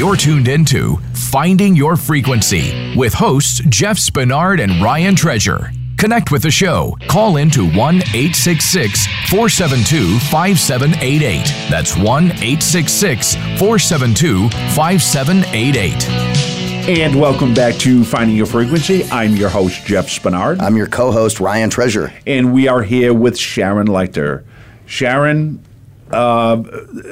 You're tuned into Finding Your Frequency with hosts Jeff Spinard and Ryan Treasure. Connect with the show. Call in to 1 866 472 5788. That's 1 866 472 5788. And welcome back to Finding Your Frequency. I'm your host, Jeff Spinard. I'm your co host, Ryan Treasure. And we are here with Sharon Lechter. Sharon, uh,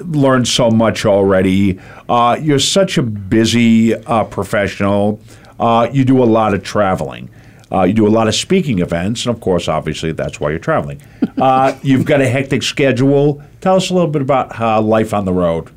learned so much already. Uh, you're such a busy uh, professional. Uh, you do a lot of traveling. Uh, you do a lot of speaking events, and of course, obviously, that's why you're traveling. Uh, you've got a hectic schedule. Tell us a little bit about uh, life on the road.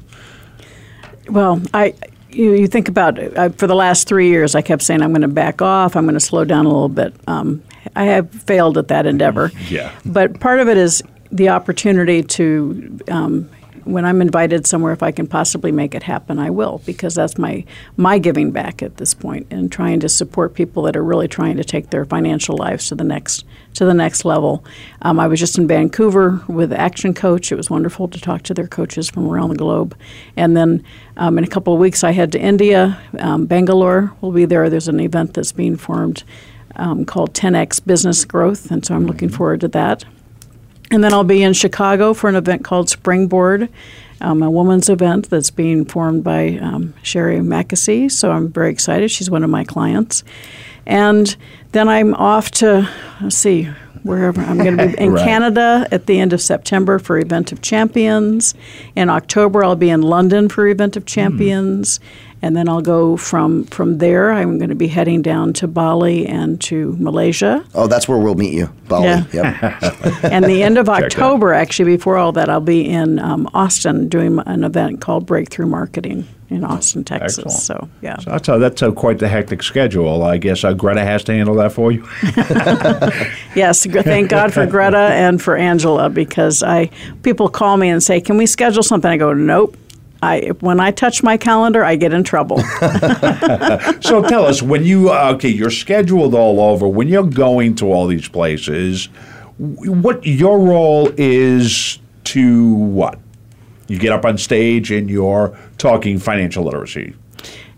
Well, I you, you think about uh, for the last three years, I kept saying I'm going to back off. I'm going to slow down a little bit. Um, I have failed at that endeavor. Yeah. But part of it is the opportunity to um, when I'm invited somewhere, if I can possibly make it happen, I will, because that's my my giving back at this point and trying to support people that are really trying to take their financial lives to the next to the next level. Um, I was just in Vancouver with Action Coach. It was wonderful to talk to their coaches from around the globe, and then um, in a couple of weeks I head to India. Um, Bangalore will be there. There's an event that's being formed um, called 10x Business Growth, and so I'm looking forward to that. And then I'll be in Chicago for an event called Springboard, um, a women's event that's being formed by um, Sherry Mackesy. So I'm very excited. She's one of my clients. And then I'm off to, let's see, wherever I'm going to be in Right. Canada at the end of September for Event of Champions. In October, I'll be in London for Event of Champions. And then I'll go from, from there. I'm going to be heading down to Bali and to Malaysia. Oh, that's where we'll meet you, Bali. Yeah. Yep. and the end of. October, actually, before all that, I'll be in um, Austin doing an event called Breakthrough Marketing in Austin, Texas. Excellent. So, yeah. So that's a, that's a quite the hectic schedule. I guess uh, Greta has to handle that for you. Yes, thank God for Greta and for Angela because I people call me and say, "Can we schedule something?" I go, "Nope." I when I touch my calendar, I get in trouble. so tell us when you uh, okay, you're scheduled all over. When you're going to all these places, what your role is to what? You get up on stage and you're talking financial literacy.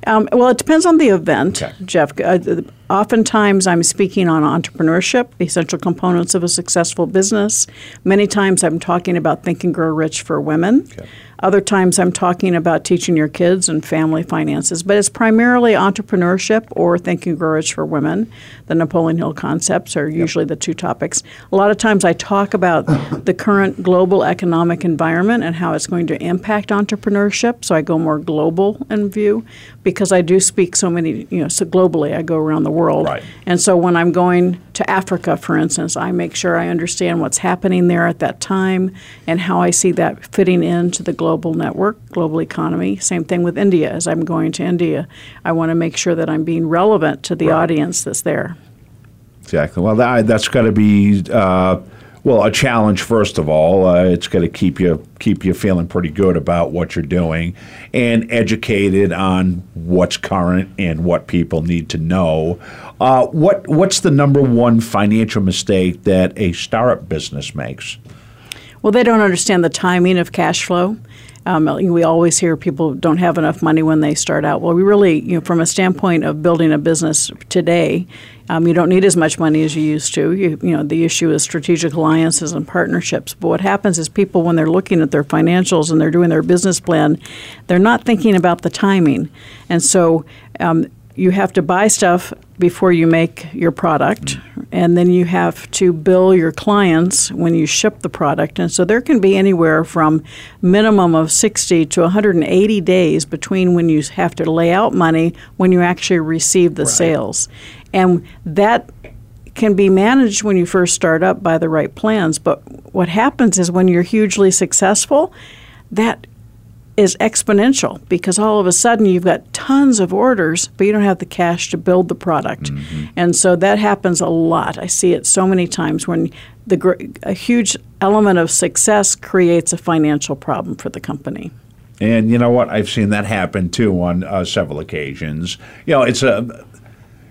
Um, well, it depends on the event, Okay. Jeff. Uh, oftentimes, I'm speaking on entrepreneurship, the essential components of a successful business. Many times, I'm talking about Think and Grow Rich for women. Other times, I'm talking about teaching your kids and family finances. But it's primarily entrepreneurship or Think and Grow Rich for women. The Napoleon Hill concepts are usually the two topics. A lot of times, I talk about the current global economic environment and how it's going to impact entrepreneurship. So I go more global in view because I do speak so many, you know, so globally. I go around the world, Right. and so when I'm going to Africa, for instance, I make sure I understand what's happening there at that time and how I see that fitting into the global network, global economy. Same thing with India. As I'm going to India, I want to make sure that I'm being relevant to the audience that's there. Exactly. Well, that, that's got to be uh, well a challenge. First of all, uh, it's got to keep you keep you feeling pretty good about what you're doing, and educated on what's current and what people need to know. Uh, what what's the number one financial mistake that a startup business makes? Well, they don't understand the timing of cash flow. Um, we always hear people don't have enough money when they start out. Well, we really, you know, from a standpoint of building a business today, um, you don't need as much money as you used to. You, you know, the issue is strategic alliances and partnerships. But what happens is people, when they're looking at their financials and they're doing their business plan, they're not thinking about the timing, and so. Um, you have to buy stuff before you make your product, and then you have to bill your clients when you ship the product. And so there can be anywhere from minimum of 60 to 180 days between when you have to lay out money when you actually receive the sales. And that can be managed when you first start up by the right plans. But what happens is when you're hugely successful, that is exponential because all of a sudden you've got tons of orders, but you don't have the cash to build the product. And so that happens a lot. I see it so many times when the gr- a huge element of success creates a financial problem for the company. And you know what? I've seen that happen too on uh, several occasions. You know, it's a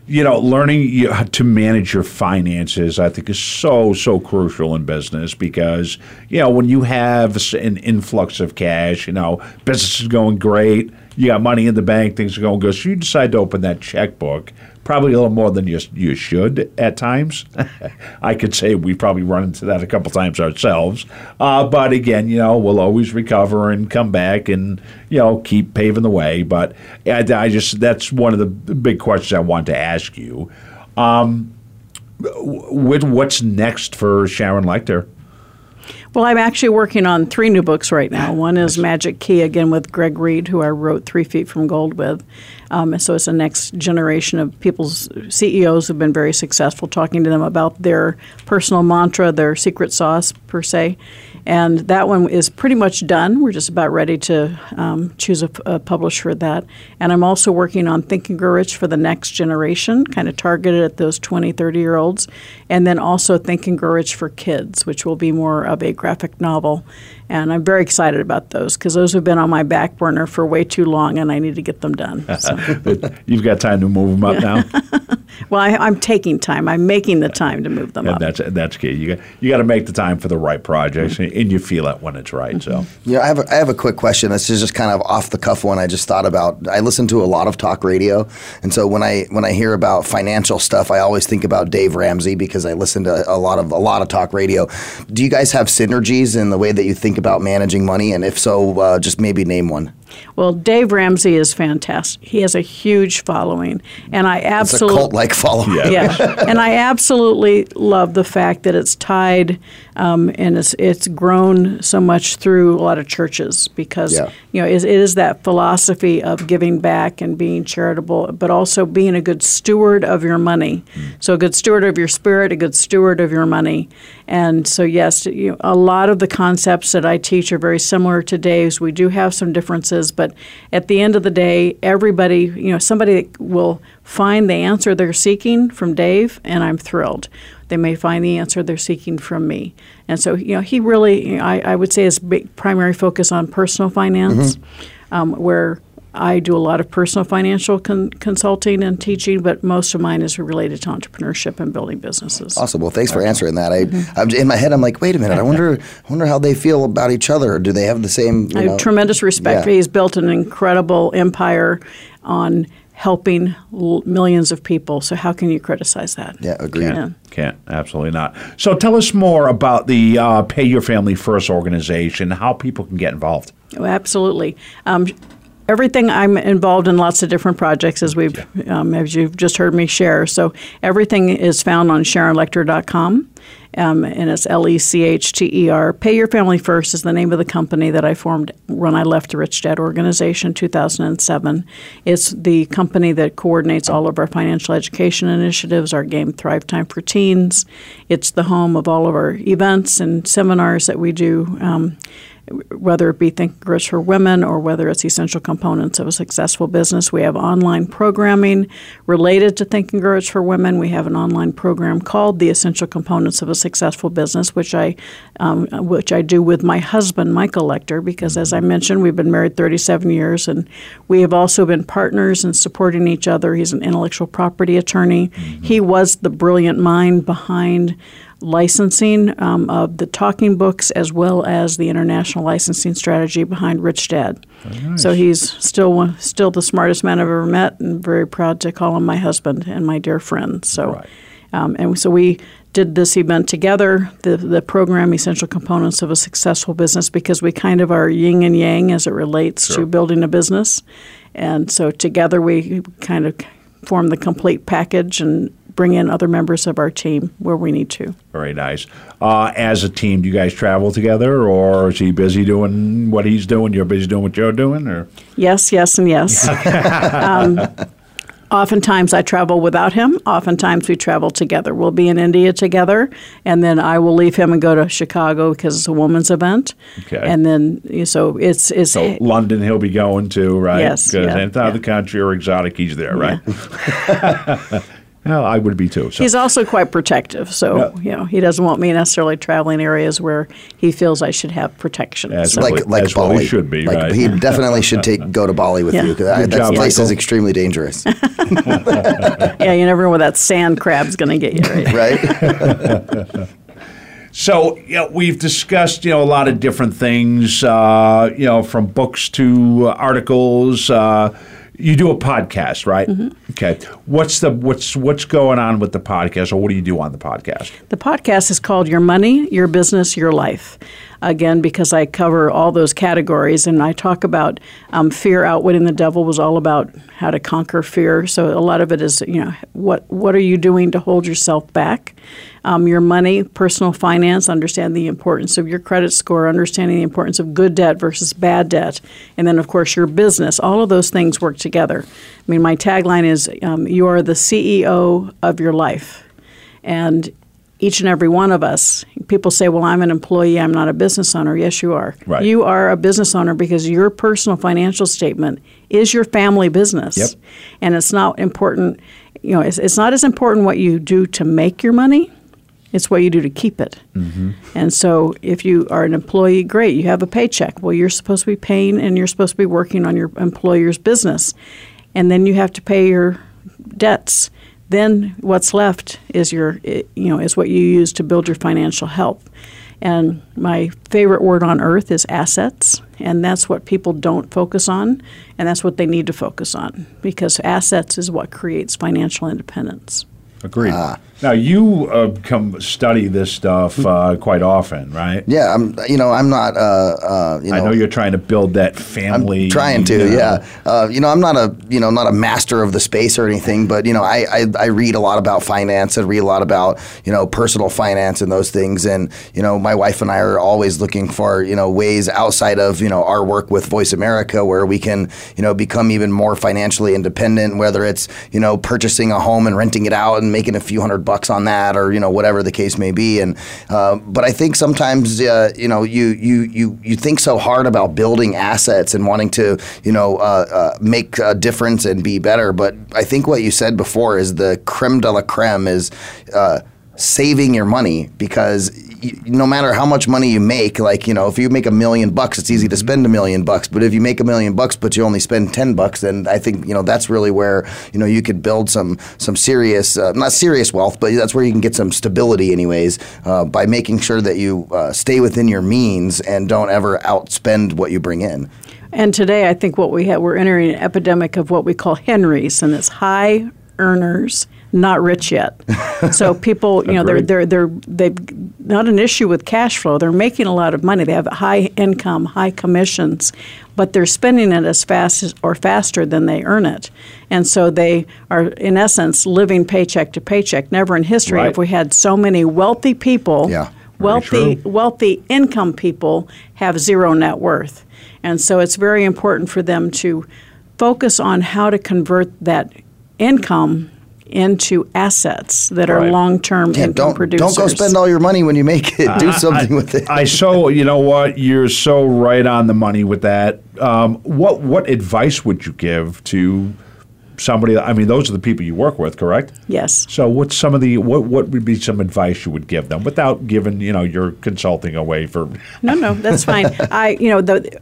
you know, learning to manage your finances, I think, is so so crucial in business because you know when you have an influx of cash, you know, business is going great, you got money in the bank, things are going good. So you decide to open that checkbook, probably a little more than you you should at times. I could say we probably run into that a couple times ourselves. Uh, but again, you know, we'll always recover and come back and you know keep paving the way. But I, I just that's one of the big questions I want to ask you. Um, with what's next for Sharon Lechter? Well, I'm actually working on three new books right now. One is Magic Key, again with Greg Reid, who I wrote Three Feet from Gold with. Um, so it's the next generation of people's CEOs who've been very successful, talking to them about their personal mantra, their secret sauce, per se. And that one is pretty much done. We're just about ready to um, choose a, a, publisher for that. And I'm also working on Think and Grow Rich for the next generation, kind of targeted at those 20, 30 year olds. And then also Think and Grow Rich for kids, which will be more of a graphic novel. And I'm very excited about those because those have been on my back burner for way too long and I need to get them done. So. You've got time to move them up now? well, I, am taking time. I'm making the time to move them and up. That's, that's key. You got, you got to make the time for the right projects mm-hmm. and you feel it when it's right. So, yeah, I have a, I have a quick question. This is just kind of off the cuff one I just thought about. I listen to a lot of talk radio, and so when I when I hear about financial stuff, I always think about Dave Ramsey because I listen to a lot of a lot of talk radio. Do you guys have synergies in the way that you think about managing money? And if so, uh, just maybe name one. Well, Dave Ramsey is fantastic. He has a huge following, and I absolutely cult-like following. Yeah, yeah. and I absolutely love the fact that it's tied um, and it's it's grown so much through a lot of churches because yeah. you know it, it is that philosophy of giving back and being charitable, but also being a good steward of your money. Mm. So a good steward of your spirit, a good steward of your money, and so yes, you know, a lot of the concepts that I teach are very similar to Dave's. We do have some differences, but at the end of the day, everybody you know somebody will find the answer they're seeking from Dave, and I'm thrilled they may find the answer they're seeking from me. And so, you know, he really, you know, I, I, would say, his big primary focus on personal finance, mm-hmm. um, where I do a lot of personal financial con- consulting and teaching, but most of mine is related to entrepreneurship and building businesses. Awesome. Well, thanks for answering that. I, mm-hmm. in my head, I'm like, wait a minute. I wonder, I wonder how they feel about each other. Do they have the same? I have tremendous respect. Yeah. He's built an incredible empire on helping l- millions of people. So how can you criticize that? Yeah, agree. Can't, yeah. can't absolutely not. So tell us more about the uh, Pay Your Family First organization, how people can get involved. Oh, absolutely. Um, everything I'm involved in lots of different projects as we've um, as you've just heard me share. So everything is found on SharonLechter.com um, and it's L E C H T E R. Pay Your Family First is the name of the company that I formed when I left the Rich Dad organization in 2007. It's the company that coordinates all of our financial education initiatives, our game Thrive Time for Teens. It's the home of all of our events and seminars that we do. Um, whether it be Think Rich for Women or whether it's essential components of a successful business. We have online programming related to Think Rich for Women. We have an online program called The Essential Components of a Successful Business, which I um, which I do with my husband, Michael Lechter, because as I mentioned, we've been married 37 years, and we have also been partners in supporting each other. He's an intellectual property attorney. Mm-hmm. He was the brilliant mind behind licensing um, of the talking books as well as the international licensing strategy behind Rich Dad. Nice. So he's still still the smartest man I've ever met, and very proud to call him my husband and my dear friend. So, right. um, and so we did this event together, the the program Essential Components of a Successful Business, because we kind of are yin and yang as it relates sure. to building a business, and so together we kind of form the complete package and bring in other members of our team where we need to. Very nice. Uh, as a team, do you guys travel together, or is he busy doing what he's doing? You're busy doing what you're doing, or? Yes, yes, and yes. um, oftentimes I travel without him. Oftentimes we travel together. We'll be in India together, and then I will leave him and go to Chicago because it's a women's event. Okay. And then so it's it's so London he'll be going to right. Yes. Because yeah, any yeah. the country or exotic he's there, right? Yeah. Well, I would be too. So. He's also quite protective, so yeah. you know he doesn't want me necessarily traveling areas where he feels I should have protection. As so. like like Bali well should be. Like, right? He definitely should take go to Bali with yeah. you because that place Michael. is extremely dangerous. yeah, you never know where that sand crab's going to get you. Right. right? So, you know, we've discussed, you know, a lot of different things, uh, you know, from books to articles. Uh, you do a podcast, right? Okay. What's the what's what's going on with the podcast, or what do you do on the podcast? The podcast is called Your Money, Your Business, Your Life. Again, because I cover all those categories and I talk about um, fear outwitting the devil was all about how to conquer fear. So a lot of it is, you know, what what are you doing to hold yourself back? Um, your money, personal finance, understand the importance of your credit score, understanding the importance of good debt versus bad debt, and then of course your business. All of those things work together. I mean, my tagline is um, "You are the CEO of your life," and each and every one of us. People say, "Well, I'm an employee. I'm not a business owner." Yes, you are. Right. You are a business owner because your personal financial statement is your family business, Yep. and it's not important. You know, it's, it's not as important what you do to make your money. It's what you do to keep it. Mm-hmm. And so, if you are an employee, great, you have a paycheck. Well, you're supposed to be paying and you're supposed to be working on your employer's business. And then you have to pay your debts. Then what's left is your, you know, is what you use to build your financial health. And my favorite word on earth is assets, and that's what people don't focus on, and that's what they need to focus on because assets is what creates financial independence. Agreed. now you uh, come study this stuff uh, quite often, right? Yeah, I'm. You know, I'm not. Uh, uh, you know, I know you're trying to build that family. I'm trying to, you know. yeah. Uh, you know, I'm not a you know not a master of the space or anything, but you know, I, I I read a lot about finance and read a lot about you know personal finance and those things, and you know, my wife and I are always looking for you know ways outside of you know our work with Voice America where we can you know become even more financially independent, whether it's you know purchasing a home and renting it out and making a few hundred bucks on that, or you know whatever the case may be, and uh, but I think sometimes uh, you know you you you you think so hard about building assets and wanting to you know uh, uh, make a difference and be better, but I think what you said before is the creme de la creme is. Saving your money because y- no matter how much money you make like you know if you make a million bucks it's easy to spend a million bucks. But if you make a million bucks but you only spend 10 bucks then i think you know that's really where you know you could build some some serious uh, not serious wealth but that's where you can get some stability anyways uh, by making sure that you uh, stay within your means and don't ever outspend what you bring in. And today, I think what we have, we're entering an epidemic of what we call Henrys, and it's high earners, not rich yet. so people, you know, they're they're they're they've not an issue with cash flow. They're making a lot of money. They have high income, high commissions, but they're spending it as fast as, or faster than they earn it, and so they are in essence living paycheck to paycheck. Never in history Right. have we had so many wealthy people. Yeah. Wealthy, wealthy income people have zero net worth. And so it's very important for them to focus on how to convert that income into assets that are long term yeah, income don't producers. don't go spend all your money when you make it do something with it I so you know what you're so right on the money with that. Um, what what advice would you give to somebody? I mean, those are the people you work with, correct? Yes. So what's some of the what what would be some advice you would give them without giving you know your consulting away for? No, no, that's fine. I, you know, the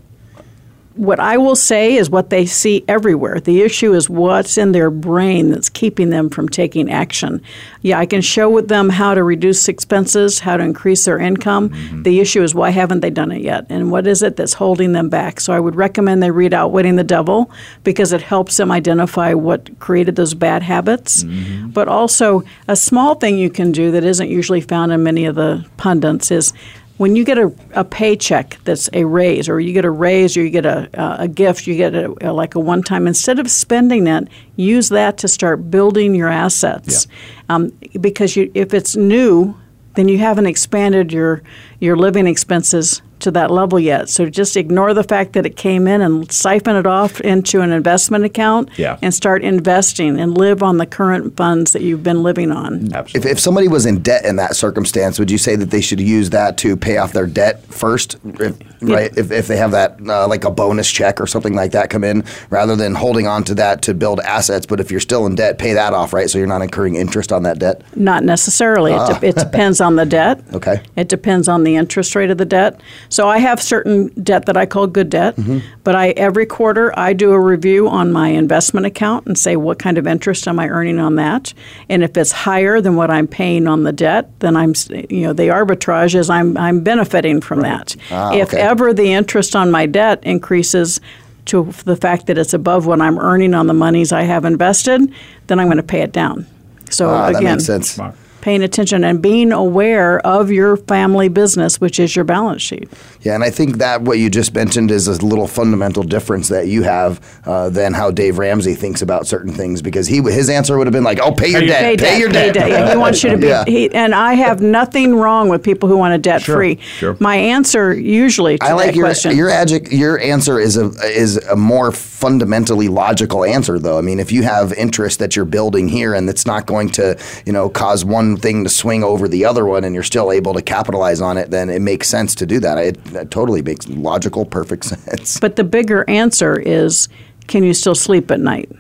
what I will say is what they see everywhere. The issue is what's in their brain that's keeping them from taking action. Yeah, I can show with them how to reduce expenses, how to increase their income. Mm-hmm. The issue is why haven't they done it yet? And what is it that's holding them back? So I would recommend they read Outwitting the Devil because it helps them identify what created those bad habits. Mm-hmm. But also, a small thing you can do that isn't usually found in many of the pundits is when you get a, a paycheck that's a raise, or you get a raise, or you get a, a gift, you get a, a- like a one time, instead of spending it, use that to start building your assets. Um, because you, if it's new, then you haven't expanded your, your living expenses to that level yet. So just ignore the fact that it came in and siphon it off into an investment account Yeah. and start investing and live on the current funds that you've been living on. If, Absolutely. if if somebody was in debt in that circumstance, would you say that they should use that to pay off their debt first, if, right? If, if they have that uh, like a bonus check or something like that come in, rather than holding on to that to build assets. But if you're still in debt, pay that off, right? So you're not incurring interest on that debt. Not necessarily. It, de- it depends on the debt. Okay. It depends on the interest rate of the debt. So I have certain debt that I call good debt, Mm-hmm. but I every quarter I do a review on my investment account and say what kind of interest am I earning on that, and if it's higher than what I'm paying on the debt, then I'm you know the arbitrage is I'm I'm benefiting from that. Ah, if okay. ever the interest on my debt increases to the fact that it's above what I'm earning on the monies I have invested, then I'm going to pay it down. So Ah, that again, makes sense. Smart. paying attention and being aware of your family business, which is your balance sheet. Yeah, and I think that what you just mentioned is a little fundamental difference that you have uh, than how Dave Ramsey thinks about certain things because he his answer would have been like, "Oh, pay your Pay your- debt, Pay pay, debt, your pay debt." debt. Yeah, he wants you to be. Yeah. He, and I have nothing wrong with people who want a debt free. sure. My answer usually to I like that your question. your adjec- your answer is a is a more fundamentally logical answer though. I mean, if you have interest that you're building here and it's not going to you know cause one thing to swing over the other one, and you're still able to capitalize on it, then it makes sense to do that. It, that totally makes logical, perfect sense. But the bigger answer is can you still sleep at night?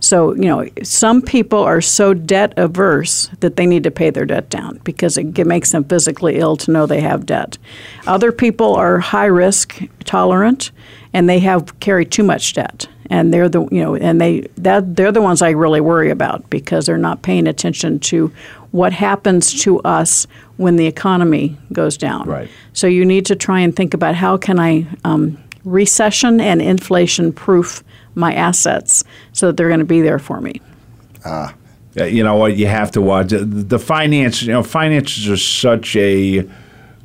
So, you know, some people are so debt averse that they need to pay their debt down because it makes them physically ill to know they have debt. Other people are high risk tolerant and they have carry too much debt. And they're the you know, and they that they're the ones I really worry about because they're not paying attention to what happens to us when the economy goes down. Right. So you need to try and think about how can I um, recession and inflation proof my assets so that they're going to be there for me. Uh, you know what? You have to watch the, the finance. You know, finances are such a.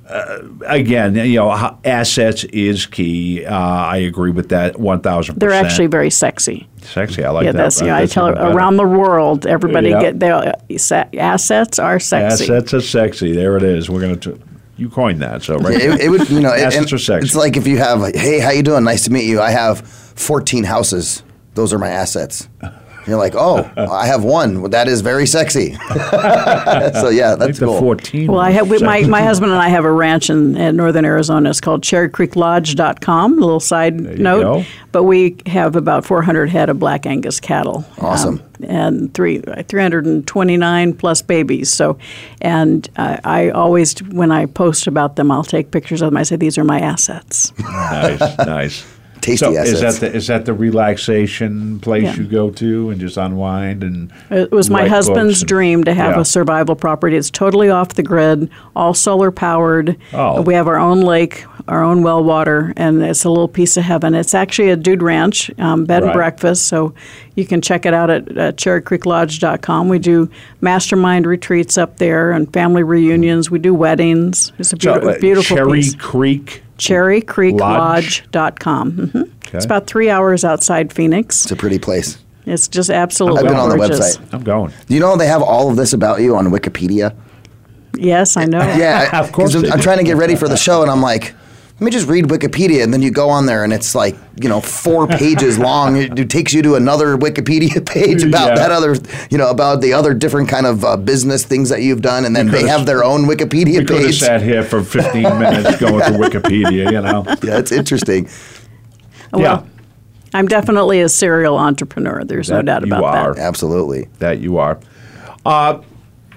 Uh, again, you know, assets is key. Uh, I agree with that 1,000%. They're actually very sexy. sexy. I like yeah, that. that's you know, I That's tell even around the world, everybody Yeah. get their uh, assets are sexy. assets are sexy. There it is. We're gonna. You coined that, so right. it, it would, you know, it- Assets are sexy. It's like if you have, like, hey, how you doing? Nice to meet you. I have 14 houses. Those are my assets. You're like, oh, I have one. Well, that is very sexy. so yeah, I think that's the cool. fourteen. Well, I have we, my, my husband and I have a ranch in, in northern Arizona. It's called cherrycreeklodge.com. A little side note. go. But we have about 400 head of black Angus cattle. Awesome. um, and three, 329 plus babies. So, and uh, I always, when I post about them, I'll take pictures of them. I say, these are my assets. nice, nice. Tasty so Is that the is that the relaxation place Yeah. you go to and just unwind and? It was my husband's and- dream to have Yeah. a survival property. It's totally off the grid, all solar powered. Oh. We have our own lake, our own well water, and it's a little piece of heaven. It's actually a dude ranch, um, bed Right. and breakfast, so you can check it out at uh, cherrycreeklodge.com. We do mastermind retreats up there and family reunions. We do weddings. It's a So, beautiful, uh, beautiful Cherry piece. Creek. cherrycreeklodge.com. hmm It's about three hours outside Phoenix. It's a pretty place. It's just absolutely I've been on the gorgeous. website. I'm going. Do you know they have all of this about you on Wikipedia? Yes, I know. Yeah, I- Of course 'cause they I'm trying to get ready for the show, and I'm like, let me just read Wikipedia, and then you go on there, and it's like you know four pages long. It, it takes you to another Wikipedia page about Yeah. that other, you know, about the other different kind of uh, business things that you've done, and then they could've- their own Wikipedia We could have sat here for 15 minutes going through Wikipedia. You know. Yeah, it's interesting. Well, yeah. I'm definitely a serial entrepreneur. There's no That doubt you about are. that. Absolutely. that you are. Uh,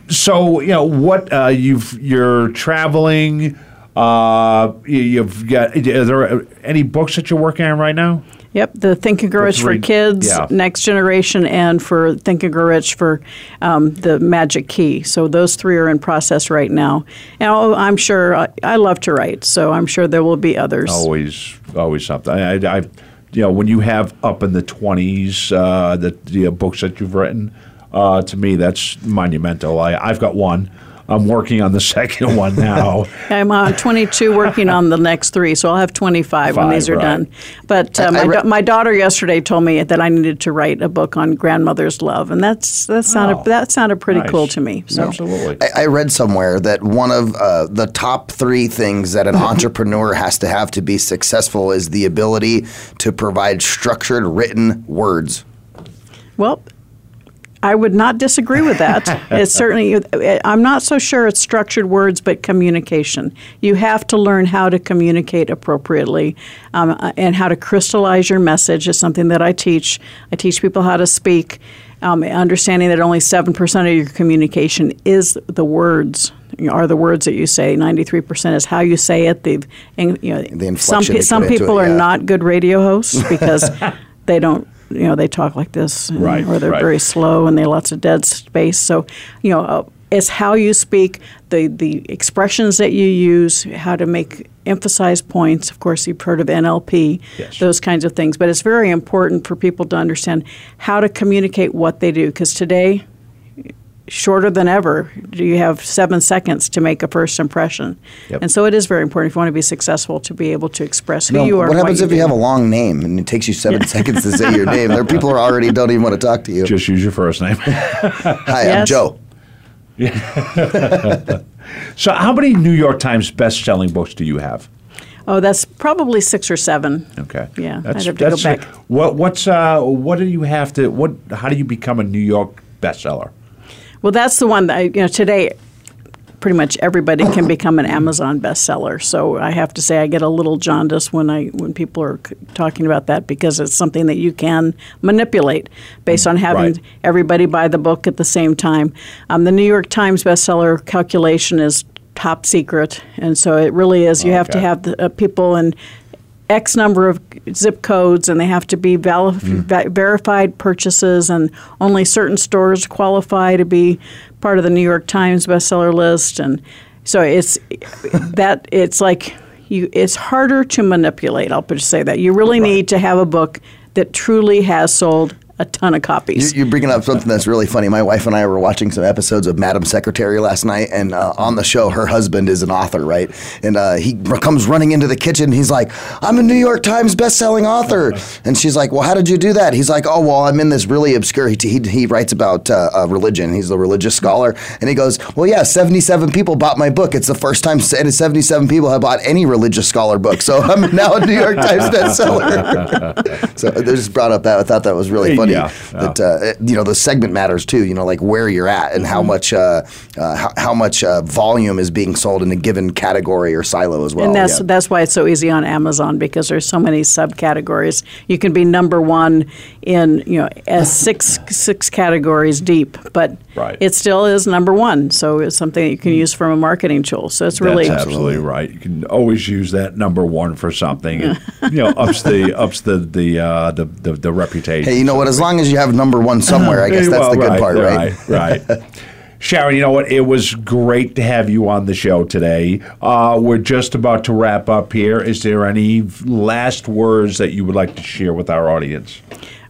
so you know what uh, you've you're traveling. Uh, you- you've got. Are there any books that you're working on right now? Yep, the Think and Grow Rich for kids, yeah. Next Generation, and for Think and Grow Rich for um, the Magic Key. So those three are in process right now. And I'm sure I, I love to write, so I'm sure there will be others. Always, always something. I, I, I you know, when you have up in the twenties, uh, the, the books that you've written, uh, to me that's monumental. I, I've got one. I'm working on the second one now. I'm on 22, working on the next three, so I'll have 25 when these are right. done. But uh, I- I my, re- da- my daughter yesterday told me that I needed to write a book on grandmother's love, and that's that sounded Oh, that sounded pretty nice. cool to me. So. Absolutely. I, I read somewhere that one of uh, the top three things that an entrepreneur has to have to be successful is the ability to provide structured written words. Well, I would not disagree with that. it's certainly, I'm not so sure it's structured words, but communication. You have to learn how to communicate appropriately um, uh, and how to crystallize your message is something that I teach. I teach people how to speak, um, understanding that only 7% of your communication is the words. Are the words that you say? Ninety-three percent is how you say it. The, you know, The some pe- some people it, are not good radio hosts because they don't you know they talk like this and- Right, or they're right. very slow and they have lots of dead space so you know uh, it's how you speak the the expressions that you use how to make emphasize points of course you've heard of NLP Yes. those kinds of things but it's very important for people to understand how to communicate what they do because today shorter than ever do you have seven seconds to make a first impression Yep. and so it is very important if you want to be successful to be able to express who No, you are what and happens you if you do. have a long name and it takes you seven seconds to say your name? There are people who already don't even want to talk to you. Just use your first name. Hi, I'm Yes. Joe. so, how many New York Times best-selling books do you have? Oh, that's probably six or seven. Okay. Yeah, That's, I'd have to go that's, back. What what's uh what do you have to what how do you become a New York bestseller? Well, that's the one that I, you know today. Pretty much everybody can become an Amazon bestseller. So I have to say I get a little jaundice when I when people are c- talking about that because it's something that you can manipulate based on having Right. everybody buy the book at the same time. Um, the New York Times bestseller calculation is top secret, and so it really is. You have to have the uh, people in X number of zip codes, and they have to be val- hmm. va- verified purchases, and only certain stores qualify to be part of the New York Times bestseller list. And so it's that it's like you. It's harder to manipulate. I'll just say that you really need to have a book that truly has sold a ton of copies. You- You're bringing up something that's really funny. My wife and I were watching some episodes of Madam Secretary last night, and uh, on the show, her husband is an author, right? And uh, he comes running into the kitchen. He's like, "I'm a New York Times best-selling author," and she's like, "Well, how did you do that?" He's like, "Oh, well, I'm in this really obscure." He he, he writes about uh, uh, religion. He's a religious scholar, and he goes, "Well, yeah, 77 people bought my book. It's the first time s- 77 people have bought any religious scholar book. So I'm now a New York Times bestseller." so they just brought up that. I thought that was really funny. Yeah, That uh, you know the segment matters too. You know, like where you're at and how much uh, uh, how, how much uh, volume is being sold in a given category or silo as well. and that's yeah. that's why it's so easy on Amazon because there's so many subcategories. You can be number one in you know as six six categories deep, but Right. it still is number one. So it's something that you can use from a marketing tool. So it's really That's absolutely right. You can always use that number one for something. and, you know, ups the ups the the uh, the, the the reputation. Hey, you know what? As long as you have number one somewhere, I guess that's well, the good right, part, right? Right, right. Sharon, you know what? It was great to have you on the show today. Uh, we're just about to wrap up here. Is there any last words that you would like to share with our audience?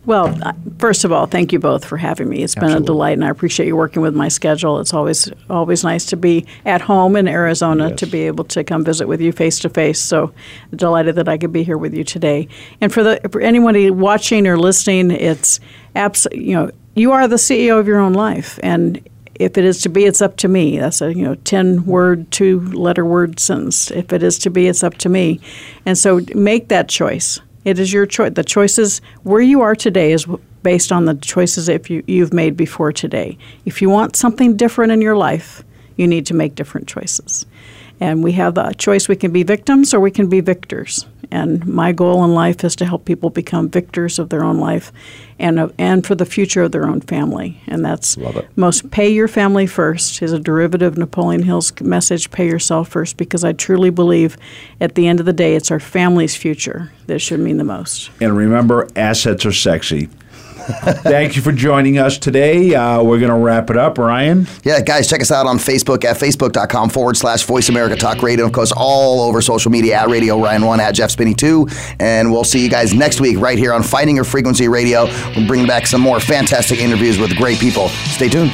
Well, first of all, thank you both for having me. It's been a delight, and I appreciate you working with my schedule. It's always always nice to be at home in Arizona Yes. to be able to come visit with you face to face. So delighted that I could be here with you today. And for the for anybody watching or listening, it's abs- you know you are the CEO of your own life, and if it is to be, it's up to me. That's a you know ten word, two letter word sentence. If it is to be, it's up to me. And so make that choice. It is your choice. The choices where you are today is based on the choices if you, you've made before today. If you want something different in your life, you need to make different choices. And we have a choice we can be victims or we can be victors. And my goal in life is to help people become victors of their own life and, of, and for the future of their own family. And that's most pay your family first is a derivative of Napoleon Hill's message pay yourself first because I truly believe at the end of the day it's our family's future that should mean the most. And remember, assets are sexy. Thank you for joining us today. Uh, we're going to wrap it up, Ryan. Yeah, guys, check us out on Facebook at facebook.com forward slash Voice America Talk Radio. Of course, all over social media at Radio Ryan 1 at Jeff Spinney 2. And we'll see you guys next week right here on Finding Your Frequency Radio. We'll bring back some more fantastic interviews with great people. Stay tuned.